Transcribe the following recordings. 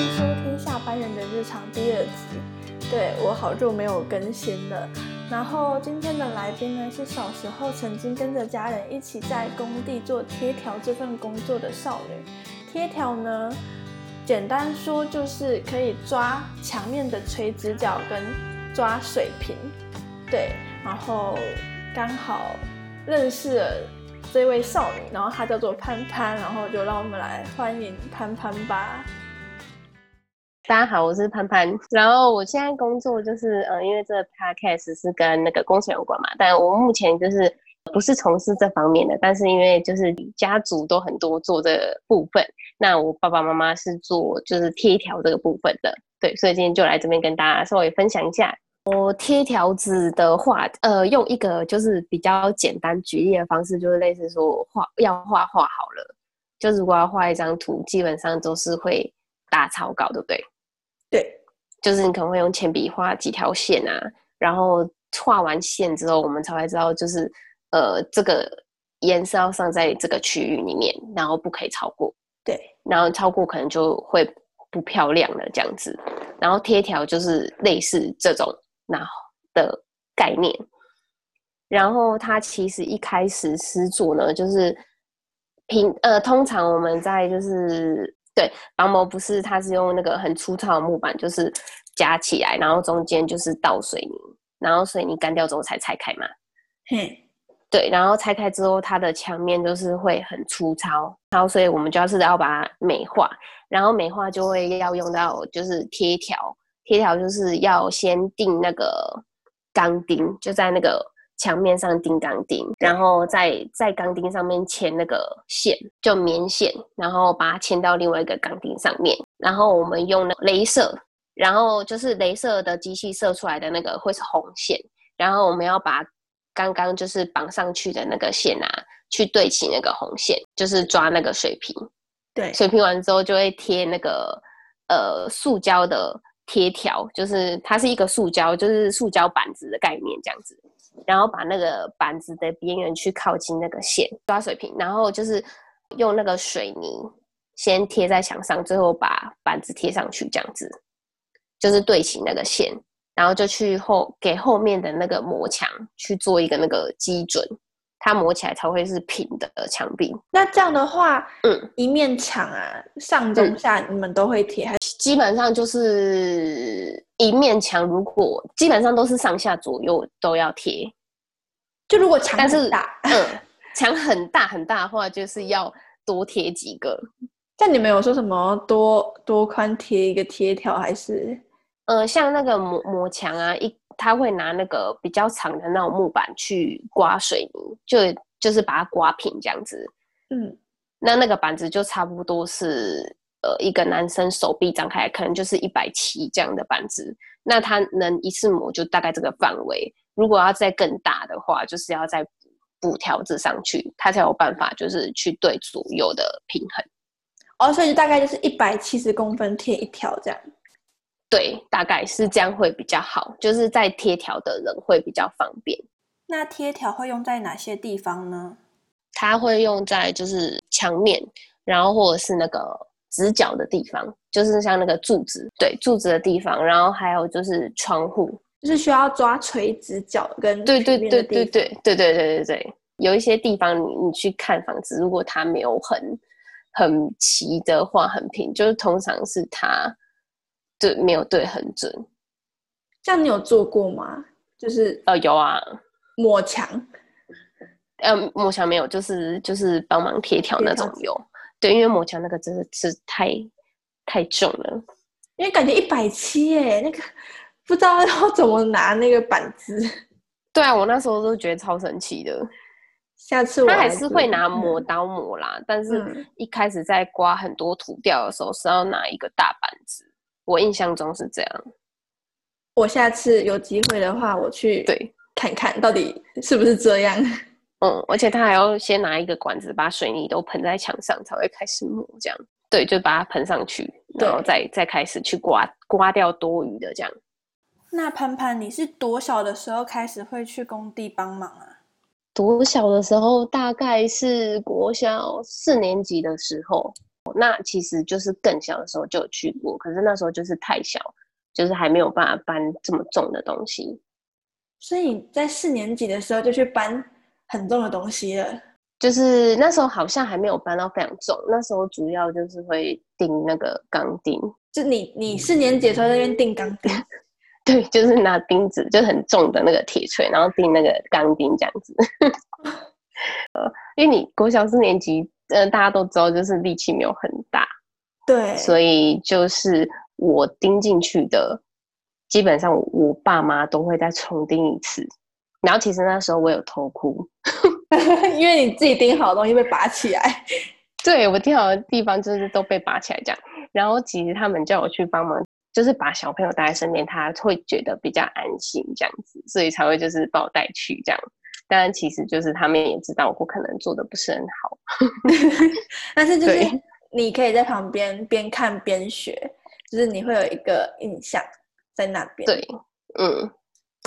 迎收听下班人的日常第二集。对我好久没有更新了。然后今天的来宾呢是小时候曾经跟着家人一起在工地做贴条这份工作的少女。贴条呢，简单说就是可以抓墙面的垂直角跟抓水平。对，然后刚好认识了这位少女，然后她叫做潘潘，然后就让我们来欢迎潘潘吧。大家好，我是潘潘。然后我现在工作就是，呃，因为这个 podcast 是跟那个工程有关嘛，但我目前就是不是从事这方面的。但是因为就是家族都很多做这部分，那我爸爸妈妈是做就是贴条这个部分的，对，所以今天就来这边跟大家稍微分享一下。我贴条子的话，呃，用一个就是比较简单举例的方式，就是类似说画要画画好了，就如果要画一张图，基本上都是会打草稿，对不对？对，就是你可能会用铅笔画几条线啊，然后画完线之后，我们才会知道，就是呃，这个颜色要上在这个区域里面，然后不可以超过。对，然后超过可能就会不漂亮了这样子。然后贴条就是类似这种然后的概念。然后它其实一开始施作呢，就是平呃，通常我们在就是。对，防膜不是，它是用那个很粗糙的木板，就是夹起来，然后中间就是倒水泥，然后水泥干掉之后才拆开嘛。嘿，对，然后拆开之后，它的墙面就是会很粗糙，然后所以我们就是要把它美化，然后美化就会要用到就是贴条，贴条就是要先定那个钢钉，就在那个。墙面上钉钢钉，然后在在钢钉上面牵那个线，就棉线，然后把它牵到另外一个钢钉上面。然后我们用那镭射，然后就是镭射的机器射出来的那个会是红线。然后我们要把刚刚就是绑上去的那个线啊，去对齐那个红线，就是抓那个水平。对，水平完之后就会贴那个呃塑胶的贴条，就是它是一个塑胶，就是塑胶板子的概念这样子。然后把那个板子的边缘去靠近那个线抓水平，然后就是用那个水泥先贴在墙上，最后把板子贴上去，这样子就是对齐那个线，然后就去后给后面的那个磨墙去做一个那个基准，它磨起来才会是平的墙壁。那这样的话，嗯，一面墙啊，上中下你们都会贴，还基本上就是一面墙，如果基本上都是上下左右都要贴。就如果墙是大，嗯，墙很大很大的话，就是要多贴几个。像你们有说什么多多宽贴一个贴条，还是？呃，像那个磨磨墙啊，一他会拿那个比较长的那种木板去刮水泥，就就是把它刮平这样子。嗯，那那个板子就差不多是呃一个男生手臂张开，可能就是一百七这样的板子。那他能一次磨就大概这个范围。如果要再更大的话，就是要再补补条子上去，他才有办法就是去对左右的平衡。哦，所以大概就是一百七十公分贴一条这样。对，大概是这样会比较好，就是在贴条的人会比较方便。那贴条会用在哪些地方呢？它会用在就是墙面，然后或者是那个直角的地方，就是像那个柱子，对柱子的地方，然后还有就是窗户。就是需要抓垂直角跟对对对对对对对对对对，有一些地方你你去看房子，如果它没有很很齐的话，很平，就是通常是它对没有对很准。这样你有做过吗？就是呃有啊，抹墙，呃抹墙没有，就是就是帮忙贴条那种有。对，因为抹墙那个真的是太太重了，因为感觉一百七耶，那个。不知道要怎么拿那个板子，对啊，我那时候都觉得超神奇的。下次我还是会拿磨刀磨啦，但是一开始在刮很多涂掉的时候是要拿一个大板子，我印象中是这样。我下次有机会的话，我去对看看到底是不是这样。嗯，而且他还要先拿一个管子把水泥都喷在墙上，才会开始抹这样。对，就把它喷上去，然后再再开始去刮刮掉多余的这样。那潘潘，你是多小的时候开始会去工地帮忙啊？多小的时候，大概是国小四年级的时候。那其实就是更小的时候就有去过，可是那时候就是太小，就是还没有办法搬这么重的东西。所以你在四年级的时候就去搬很重的东西了。就是那时候好像还没有搬到非常重，那时候主要就是会钉那个钢钉。就你你四年级的时候在那边钉钢钉，对，就是拿钉子，就很重的那个铁锤，然后钉那个钢钉这样子。呃，因为你国小四年级，呃，大家都知道，就是力气没有很大，对，所以就是我钉进去的，基本上我爸妈都会再重钉一次。然后其实那时候我有偷哭，因为你自己钉好的东西被拔起来。对我钉好的地方就是都被拔起来这样。然后其实他们叫我去帮忙，就是把小朋友带在身边，他会觉得比较安心这样子，所以才会就是把我带去这样。当然其实就是他们也知道我可能做的不是很好，但是就是你可以在旁边边看边学，就是你会有一个印象在那边。对，嗯。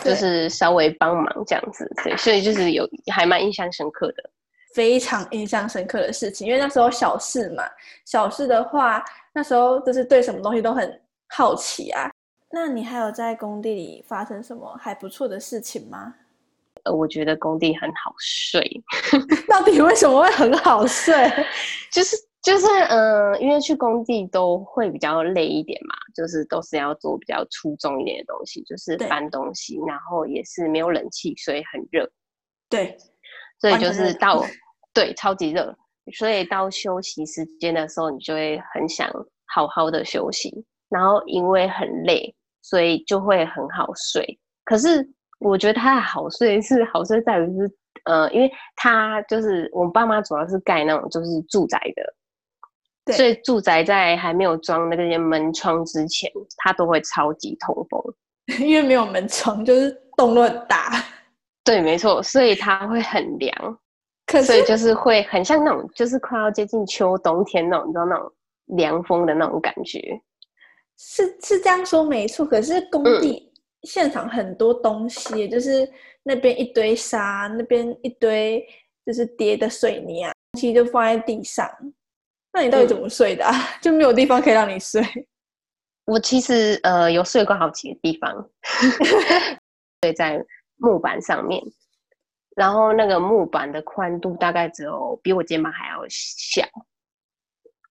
就是稍微帮忙这样子，对，所以就是有还蛮印象深刻的，非常印象深刻的事情。因为那时候小事嘛，小事的话，那时候就是对什么东西都很好奇啊。那你还有在工地里发生什么还不错的事情吗？呃，我觉得工地很好睡。到底为什么会很好睡？就是。就是嗯，因为去工地都会比较累一点嘛，就是都是要做比较粗重一点的东西，就是搬东西，然后也是没有冷气，所以很热。对，所以就是到 对超级热，所以到休息时间的时候，你就会很想好好的休息。然后因为很累，所以就会很好睡。可是我觉得它的好睡是好睡在于是呃，因为它就是我爸妈主要是盖那种就是住宅的。所以住宅在还没有装那些门窗之前，它都会超级通风，因为没有门窗，就是洞都很大。对，没错，所以它会很凉。可所以就是会很像那种，就是快要接近秋冬天那种，你知道那种凉风的那种感觉。是是这样说没错，可是工地现场很多东西，就是那边一堆沙，那边一堆就是叠的水泥啊，东西就放在地上。那你到底怎么睡的啊？就没有地方可以让你睡？我其实呃有睡过好几个地方，睡在木板上面，然后那个木板的宽度大概只有比我肩膀还要小，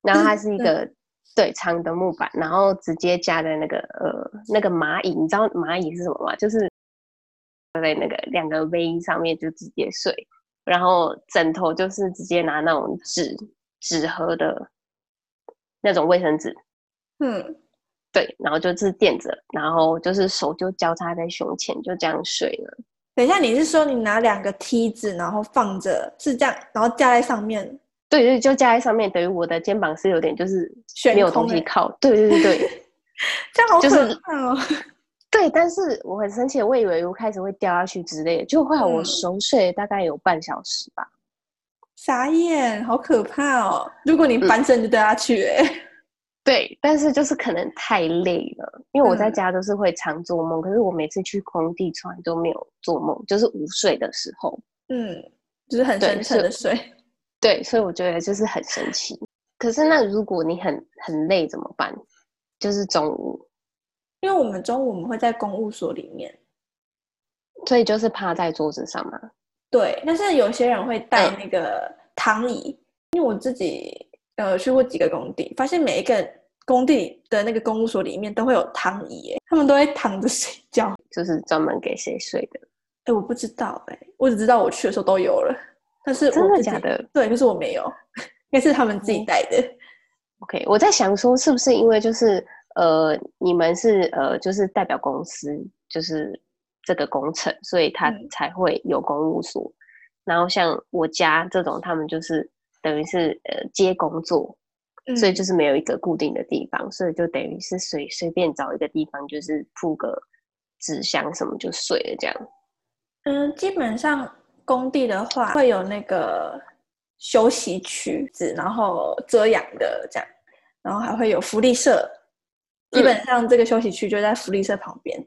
然后它是一个对长的木板，然后直接架在那个呃那个蚂蚁，你知道蚂蚁是什么吗？就是在那个两个 V 上面就直接睡，然后枕头就是直接拿那种纸。纸盒的那种卫生纸，嗯，对，然后就是垫着，然后就是手就交叉在胸前，就这样睡了。等一下，你是说你拿两个梯子，然后放着，是这样，然后架在上面？对对，就架在上面，等于我的肩膀是有点就是没有东西靠。对对对对，这样好可怕哦。对，但是我很生气，我以为我开始会掉下去之类的，就后来我熟睡大概有半小时吧。傻眼，好可怕哦！如果你翻身就掉下去，哎，对，但是就是可能太累了，因为我在家都是会常做梦，可是我每次去工地从来都没有做梦，就是午睡的时候，嗯，就是很深沉的睡，对，所以我觉得就是很神奇。可是那如果你很很累怎么办？就是中午，因为我们中午我们会在公务所里面，所以就是趴在桌子上嘛。对，但是有些人会带那个躺椅，因为我自己呃去过几个工地，发现每一个工地的那个公务所里面都会有躺椅，他们都会躺着睡觉，就是专门给谁睡的？哎，我不知道，哎，我只知道我去的时候都有了，但是真的假的？对，可是我没有，应该是他们自己带的。OK，我在想说，是不是因为就是呃，你们是呃，就是代表公司，就是。这个工程，所以他才会有公务所。然后像我家这种，他们就是等于是呃接工作，所以就是没有一个固定的地方，所以就等于是随随便找一个地方，就是铺个纸箱什么就睡了这样。嗯，基本上工地的话会有那个休息区子，然后遮阳的这样，然后还会有福利社。基本上这个休息区就在福利社旁边。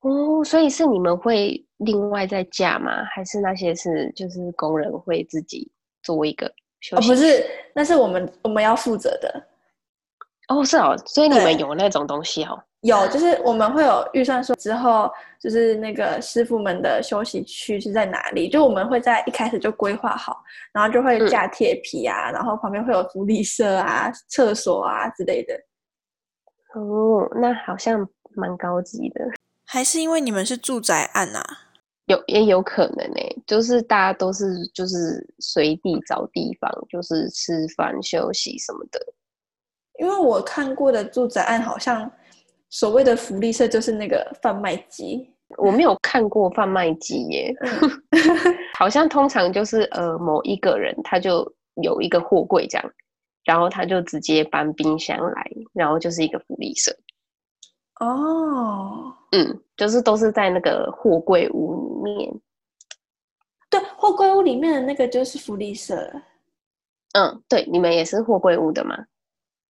哦，所以是你们会另外再架吗？还是那些是就是工人会自己做一个休哦，息？不是，那是我们我们要负责的。哦，是哦，所以你们有那种东西哦。有，就是我们会有预算说之后，就是那个师傅们的休息区是在哪里，就我们会在一开始就规划好，然后就会嗯架铁皮啊，然后旁边会有福利社啊、厕所啊之类的。哦，那好像蛮高级的，还是因为你们是住宅案啊？有也有可能呢、就是大家都是就是随地找地方，就是吃饭休息什么的。因为我看过的住宅案好像所谓的福利社就是那个贩卖机，我没有看过贩卖机耶，好像通常就是呃某一个人他就有一个货柜这样，然后他就直接搬冰箱来，然后就是一个福利社。哦，嗯，就是都是在那个货柜屋里面。对，货柜屋里面的那个就是福利社，嗯，对，你们也是货柜屋的吗？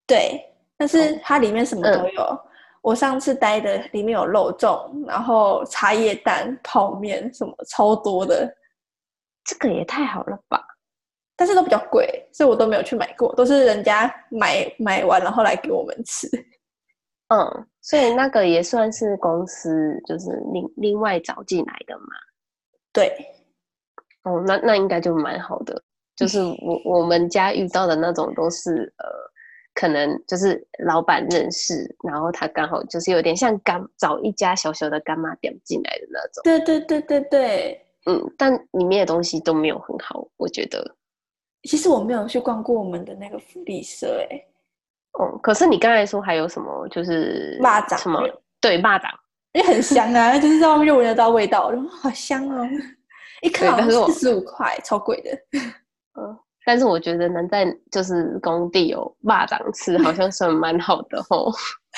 对，但是它里面什么都嗯有。我上次待的里面有肉粽，然后茶叶蛋、泡面什么超多的，这个也太好了吧！但是都比较贵，所以我都没有去买过，都是人家买买完然后来给我们吃。嗯，所以那个也算是公司就是另另外找进来的嘛。对，哦，那那应该就蛮好的。就是我我们家遇到的那种都是呃，可能就是老板认识，然后他刚好就是有点像干找一家小小的干妈店进来的那种。对对对对对。嗯，但里面的东西都没有很好，我觉得。其实我没有去逛过我们的那个福利社、欸，哎，哦，可是你刚才说还有什么？就是蚂蚱什么？对，蚂蚱。因为很香啊，就是在外面就闻得到味道，然后好香哦。一颗好像四十五块，超贵的。嗯，但是我觉得能在就是工地有蚂蚱吃，好像算蛮好的吼。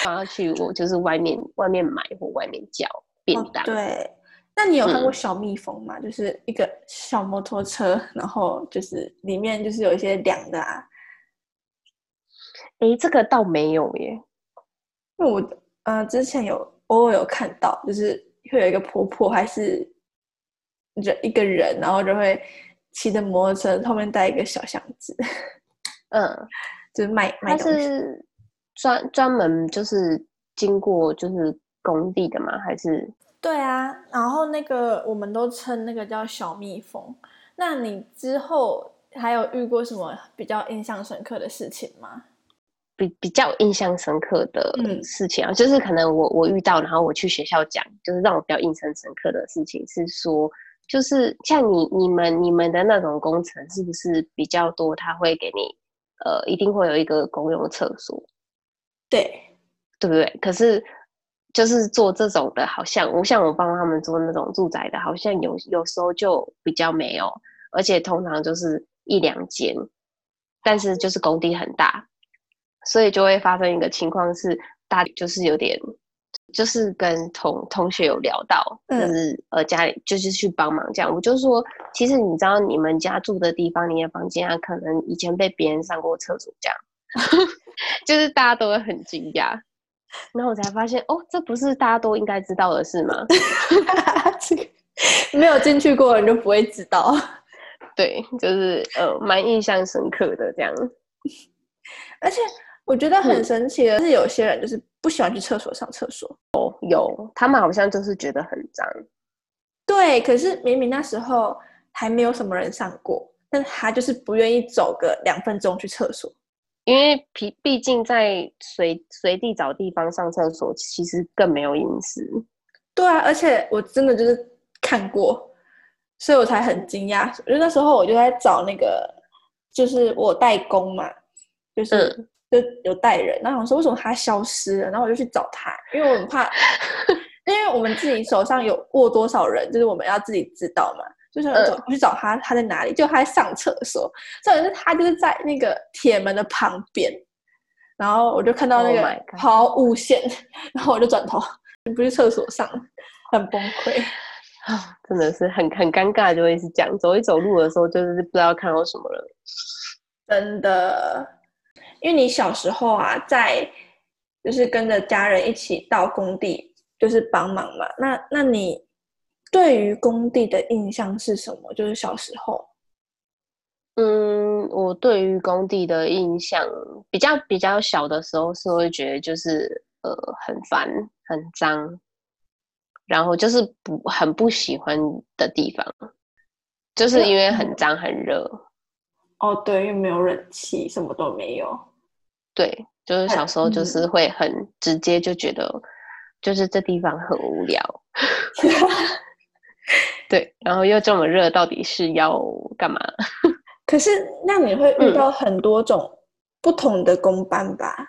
我 要去我就是外面外面买或外面叫便哦当。对，那你有看过嗯小蜜蜂吗？就是一个小摩托车，然后就是里面就是有一些凉的啊。诶，这个倒没有耶。因为我呃之前有偶尔有看到，就是会有一个婆婆还是人一个人，然后就会骑着摩托车，后面带一个小箱子，嗯，就是卖卖它东西。是专专门就是经过就是工地的吗？还是对啊，然后那个我们都称那个叫小蜜蜂。那你之后还有遇过什么比较印象深刻的事情吗？比比较印象深刻的嗯事情啊？就是可能我我遇到，然后我去学校讲，就是让我比较印象深刻的事情是说，就是像你你们你们的那种工程是不是比较多？他会给你呃，一定会有一个公用厕所，对，对不对？可是就是做这种的，好像我像我帮他们做那种住宅的，好像有有时候就比较没有，而且通常就是一两间，但是就是工地很大，所以就会发生一个情况是，大就是有点。就是跟同同学有聊到，就嗯是呃家里就是去帮忙这样，我就说，其实你知道你们家住的地方，你的房间啊，可能以前被别人上过厕所这样，就是大家都会很惊讶，然后我才发现，哦，这不是大家都应该知道的事吗？这个没有进去过的人就不会知道。对，就是呃，蛮印象深刻的这样。而且我觉得很嗯神奇的是，有些人就是不喜欢去厕所上厕所。哦有，他们好像就是觉得很脏，对，可是明明那时候还没有什么人上过，但他就是不愿意走个两分钟去厕所。因为毕毕竟在随随地找地方上厕所，其实更没有隐私。对啊，而且我真的就是看过，所以我才很惊讶。因为那时候我就在找那个，就是我代工嘛，就是、嗯就有带人，然后我说为什么他消失了，然后我就去找他，因为我很怕，因为我们自己手上有握多少人，就是我们要自己知道嘛。就是我去找他，他在哪里？就他在上厕所，重点是他就是在那个铁门的旁边，然后我就看到那 Oh 个抛物线，然后我就转头，不去厕所上，很崩溃。啊，真的是很很尴尬，就会是这样。走一走路的时候，就是不知道看到什么了。真的，因为你小时候啊，在就是跟着家人一起到工地，就是帮忙嘛。那那你对于工地的印象是什么？就是小时候，嗯，我对于工地的印象比较比较小的时候是会觉得就是呃很烦很脏，然后就是不很不喜欢的地方，就是因为很脏很热。哦，对，因为没有冷气，什么都没有。对，就是小时候就是会很直接就觉得，就是这地方很无聊。对，然后又这么热，到底是要干嘛？可是那你会遇到很多种不同的工班吧？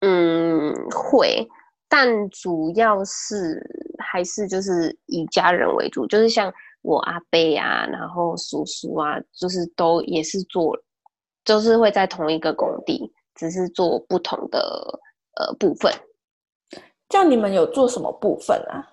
嗯，会，但主要是还是就是以家人为主，就是像我阿伯啊，然后叔叔啊，就是都也是做，就是会在同一个工地，只是做不同的呃部分。像你们有做什么部分啊？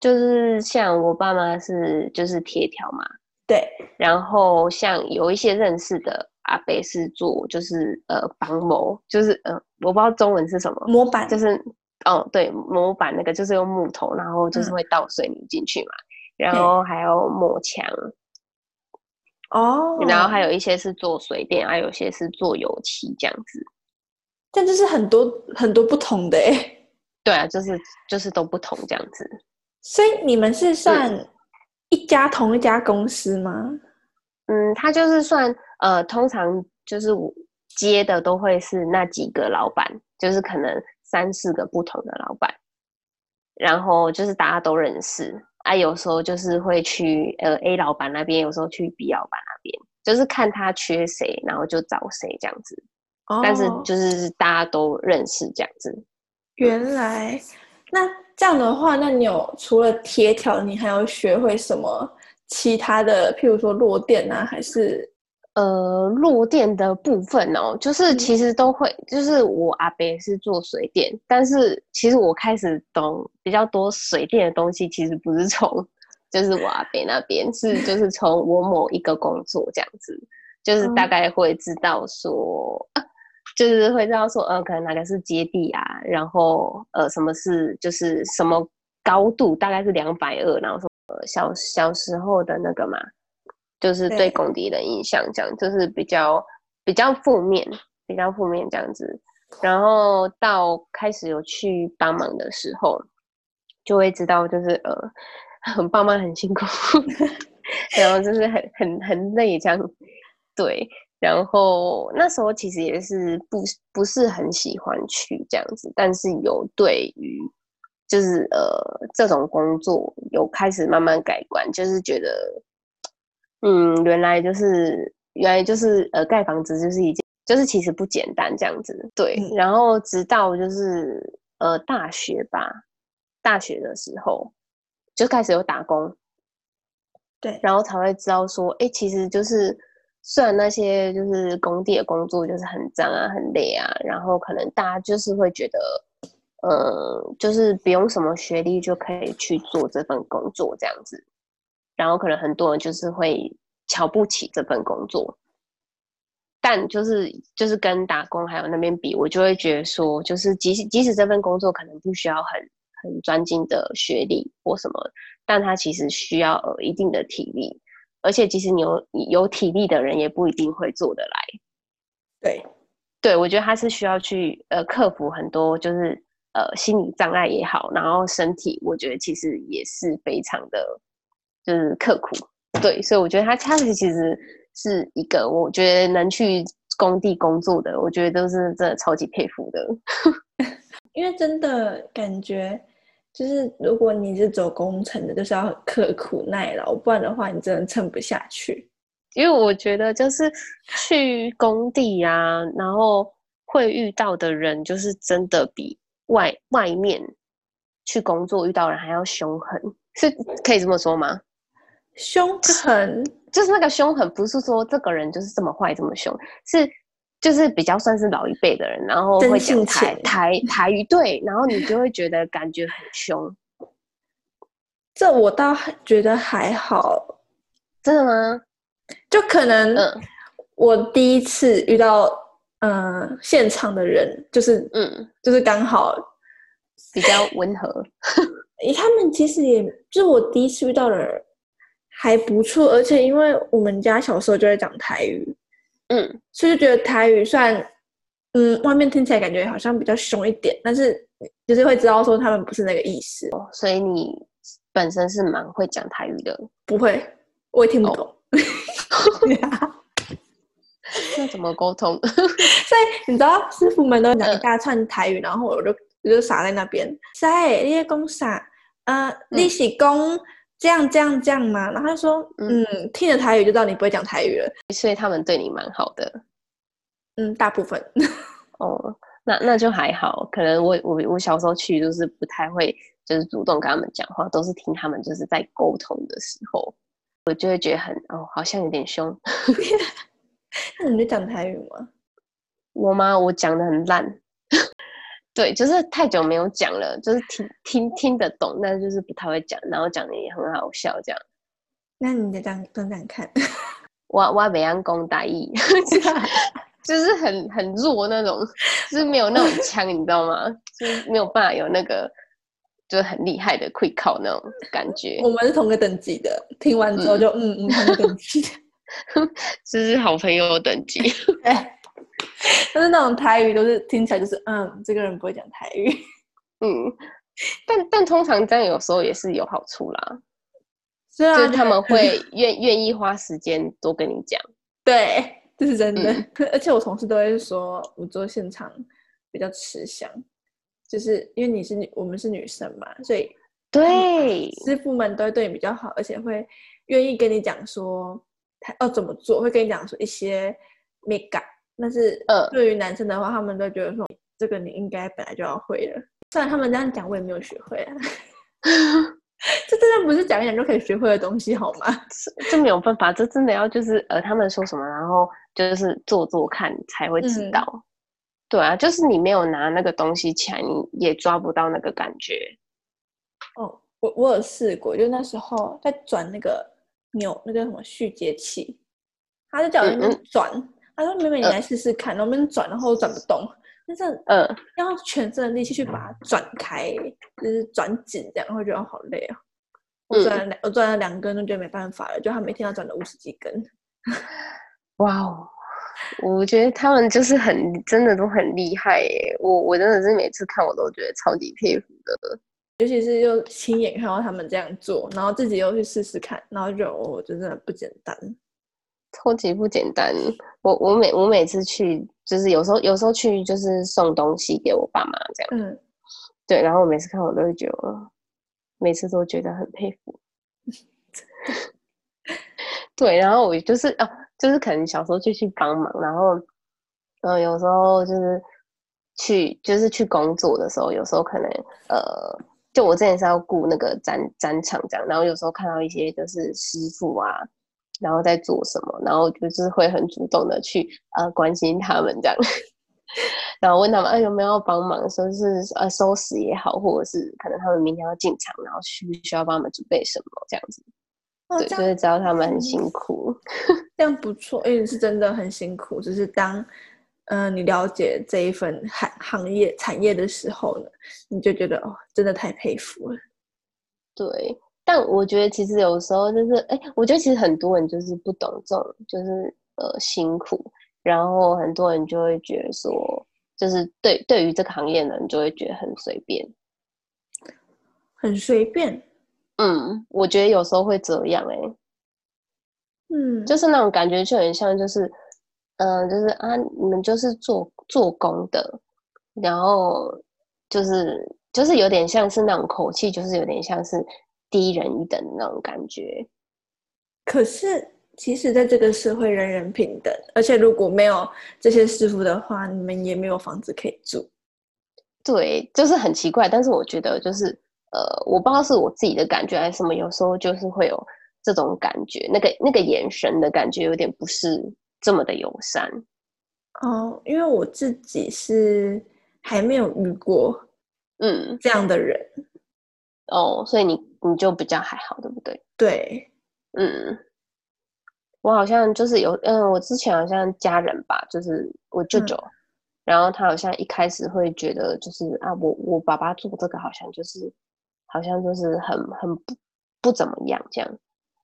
就是像我爸妈是就是贴条嘛，对。然后像有一些认识的阿伯是做就是呃防模，就是呃我不知道中文是什么模板，就是哦对模板那个就是用木头，然后就是会倒水泥进去嘛，然后还有抹墙，哦，然后还有一些是做水电，还有些是做油漆这样子。但就是很多很多不同的哎。对啊，就是就是都不同这样子。所以你们是算一家同一家公司吗？嗯，他就是算呃，通常就是我接的都会是那几个老板，就是可能三四个不同的老板，然后就是大家都认识啊。有时候就是会去呃 A 老板那边，有时候去 B 老板那边，就是看他缺谁，然后就找谁这样子。哦，但是就是大家都认识这样子。原来那。这样的话，那你有除了贴条，你还要学会什么其他的？譬如说落电啊，还是呃弱电的部分哦？就是其实都会，就是我阿伯是做水电，但是其实我开始懂比较多水电的东西，其实不是从就是我阿伯那边，是就是从我某一个工作这样子，就是大概会知道说。就是会知道说，呃，可能哪个是接地啊，然后呃，什么是就是什么高度，大概是两百二，然后说小小时候的那个嘛，就是对工地的印象，这样就是比较比较负面，比较负面这样子。然后到开始有去帮忙的时候，就会知道就是呃，帮忙很辛苦，然后就是很很很累这样，对。然后那时候其实也是不不是很喜欢去这样子，但是有对于就是呃这种工作有开始慢慢改观，就是觉得嗯原来就是原来就是呃盖房子就是一件就是其实不简单这样子对，然后直到就是呃大学吧，大学的时候就开始有打工，对，然后才会知道说哎其实就是。虽然那些就是工地的工作就是很脏啊、很累啊，然后可能大家就是会觉得，呃，就是不用什么学历就可以去做这份工作这样子，然后可能很多人就是会瞧不起这份工作，但就是就是跟打工还有那边比，我就会觉得说，就是即使即使这份工作可能不需要很很专精的学历或什么，但它其实需要呃一定的体力。而且，即使你有有体力的人，也不一定会做得来。对，对我觉得他是需要去呃克服很多，就是呃心理障碍也好，然后身体，我觉得其实也是非常的，就是刻苦。对，所以我觉得他他其实是一个，我觉得能去工地工作的，我觉得都是真的超级佩服的，因为真的感觉。就是如果你是走工程的，就是要很刻苦耐劳，不然的话你真的撑不下去。因为我觉得就是去工地啊，然后会遇到的人，就是真的比外外面去工作遇到人还要凶狠，是可以这么说吗？凶狠就是那个凶狠，不是说这个人就是这么坏这么凶，是。就是比较算是老一辈的人，然后会讲台台台语，对，然后你就会觉得感觉很凶。这我倒觉得还好，真的吗？就可能我第一次遇到嗯现场的人，就是嗯，就是刚好比较温和。他们其实也就是我第一次遇到的人还不错，而且因为我们家小时候就在讲台语。嗯，所以就觉得台语虽然，嗯，外面听起来感觉好像比较凶一点，但是就是会知道说他们不是那个意思，所以你本身是蛮会讲台语的，不会，我也听不懂。那怎么沟通？所以你知道师傅们都讲一大串台语，然后我就我就傻在那边。在你在讲啥？呃，你是讲这样这样这样吗？然后他说，嗯，听着台语就知道你不会讲台语了。所以他们对你蛮好的。嗯，大部分。哦，那那就还好。可能我我我小时候去就是不太会，就是主动跟他们讲话，都是听他们就是在沟通的时候，我就会觉得很哦，好像有点凶。那你就讲台语吗？我吗？我讲的很烂。对，就是太久没有讲了，就是听听听得懂，但就是不太会讲，然后讲的也很好笑这样。那你就讲讲讲看。我我北洋公大意，就是很很弱那种，就是没有那种腔，你知道吗？就是没有办法有那个，就是很厉害的会考那种感觉。我们是同个等级的，听完之后就嗯嗯同个等级。这是好朋友等级，哎，但是那种台语都是听起来就是嗯，这个人不会讲台语，嗯，但但通常这样有时候也是有好处啦，是啊，就是他们会 愿愿意花时间多跟你讲，对，这是真的，而且我同事都会说我做现场比较吃香，就是因为你是女，我们是女生嘛，所以对师傅们都会对你比较好，而且会愿意跟你讲说。他要怎么做？会跟你讲说一些没改，但是呃，对于男生的话，他们都觉得说这个你应该本来就要会了。虽然他们这样讲，我也没有学会啊。这真的不是讲一讲就可以学会的东西，好吗？这没有办法，这真的要就是呃，他们说什么，然后就是做做看才会知道。对啊，就是你没有拿那个东西起来，你也抓不到那个感觉。哦，我我有试过，就那时候在转那个。扭那个什么续接器，他就叫我那边转，他说：“妹妹，你来试试看，能不能转？”然后转不动，但是呃，要全身的力气去把它转开，就是转紧这样，会觉得好累啊。我转了两，我转了两根，都觉得没办法了。就他每天要转了五十几根。哇哦，我觉得他们就是很真的都很厉害耶。我我真的是每次看我都觉得超级佩服的。尤其是又亲眼看到他们这样做，然后自己又去试试看，然后就哦，真的不简单，超级不简单。我我每我每次去，就是有时候有时候去就是送东西给我爸妈这样，嗯，对，然后我每次看我都会觉得，每次都觉得很佩服。对，然后我就是哦，就是可能小时候就去帮忙，然后嗯，有时候就是去就是去工作的时候，有时候可能呃。就我之前是要雇那个展展场这样，然后有时候看到一些就是师傅啊，然后在做什么，然后就是会很主动的去呃关心他们这样，然后问他们哎有没有要帮忙，说是呃收拾也好，或者是可能他们明天要进场，然后需不需要帮他们准备什么这样子，对，就是知道他们很辛苦，这样不错，因为是真的很辛苦，只是当。嗯，你了解这一份行行业产业的时候呢，你就觉得哦，真的太佩服了。对，但我觉得其实有时候就是，哎，我觉得其实很多人就是不懂这种，就是呃辛苦，然后很多人就会觉得说，就是对对于这个行业呢，就会觉得很随便，很随便。嗯，我觉得有时候会这样，哎，嗯，就是那种感觉就很像就是。嗯，就是啊，你们就是做做工的，然后就是就是有点像是那种口气，就是有点像是低人一等的那种感觉。可是，其实在这个社会，人人平等，而且如果没有这些师傅的话，你们也没有房子可以住。对，就是很奇怪。但是我觉得，就是呃，我不知道是我自己的感觉还是什么，有时候就是会有这种感觉，那个那个眼神的感觉有点不是。这么的友善哦，因为我自己是还没有遇过，嗯，这样的人哦，所以你你就比较还好，对不对？对，嗯，我好像就是有，嗯，我之前好像家人吧，就是我舅舅，然后他好像一开始会觉得，就是啊，我我爸爸做这个好像就是，好像就是很很不不怎么样这样。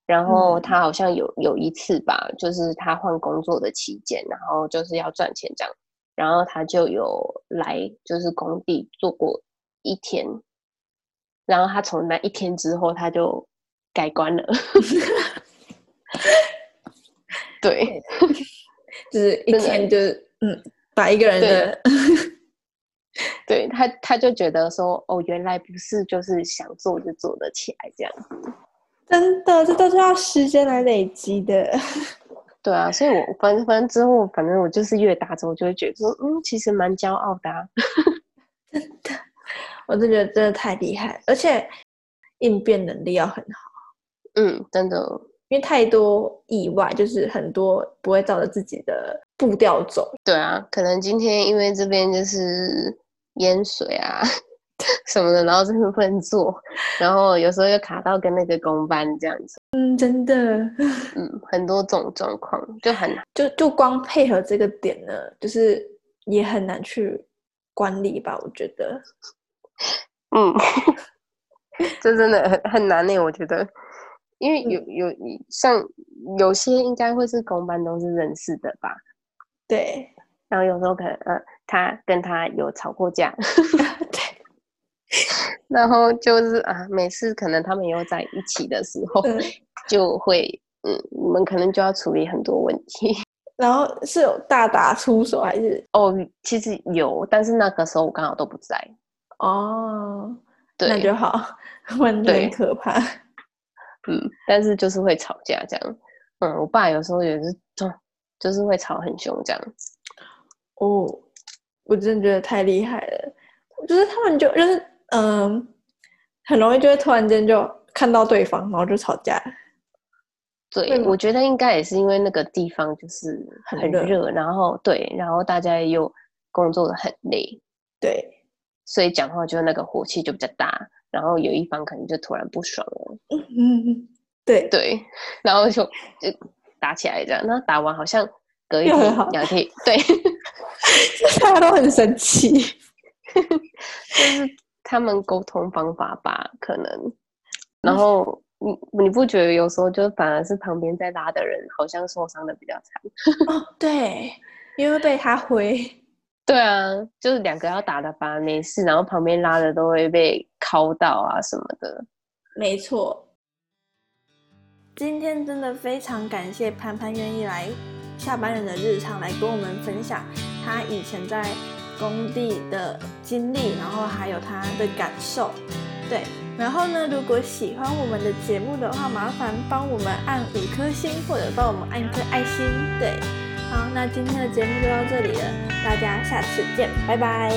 然后他好像有有一次吧，就是他换工作的期间，然后就是要赚钱这样，然后他就有来就是工地做过一天，然后他从那一天之后他就改观了，对，就是一天就是嗯，把一个人的，对他他就觉得说哦，原来不是就是想做就做得起来这样子。真的，这都是要时间来累积的。对啊，所以我反正反正之后，反正我就是越大之后就会觉得说，嗯，其实蛮骄傲的。啊 真的，我就觉得真的太厉害，而且应变能力要很好。嗯，真的，因为太多意外，就是很多不会照着自己的步调走。对啊，可能今天因为这边就是淹水啊。什么的，然后真的不能做，然后有时候又卡到跟那个公班这样子，嗯，真的，嗯，很多种状况就很难，就就光配合这个点呢，就是也很难去管理吧，我觉得，嗯，这真的很很难呢，我觉得，因为有有像有些应该会是公班都是认识的吧，对，然后有时候可能呃，他跟他有吵过架，对。然后就是啊，每次可能他们又在一起的时候，就会嗯，你们可能就要处理很多问题。然后是有大打出手还是？哦，其实有，但是那个时候我刚好都不在。哦，那就好，完全可怕。嗯，但是就是会吵架这样。嗯，我爸有时候也是，就就是会吵很凶这样。哦，我真的觉得太厉害了。我觉得他们就就是。嗯，很容易就会突然间就看到对方，然后就吵架。对，我觉得应该也是因为那个地方就是很热，然后对，然后大家又工作的很累，对，所以讲话就那个火气就比较大，然后有一方可能就突然不爽了。嗯嗯，对对，然后就就打起来这样，那打完好像隔一天两天，对，大家都很生气，就是。他们沟通方法吧，可能，然后你你不觉得有时候就反而是旁边在拉的人好像受伤的比较惨？哦，对，因为被他挥。对啊，就是两个要打的吧没事，然后旁边拉的都会被敲到啊什么的。没错，今天真的非常感谢潘潘愿意来下班人的日常来跟我们分享他以前在。工地的经历，然后还有他的感受，对。然后呢，如果喜欢我们的节目的话，麻烦帮我们按五颗星，或者帮我们按一颗爱心，对。好，那今天的节目就到这里了，大家下次见，拜拜。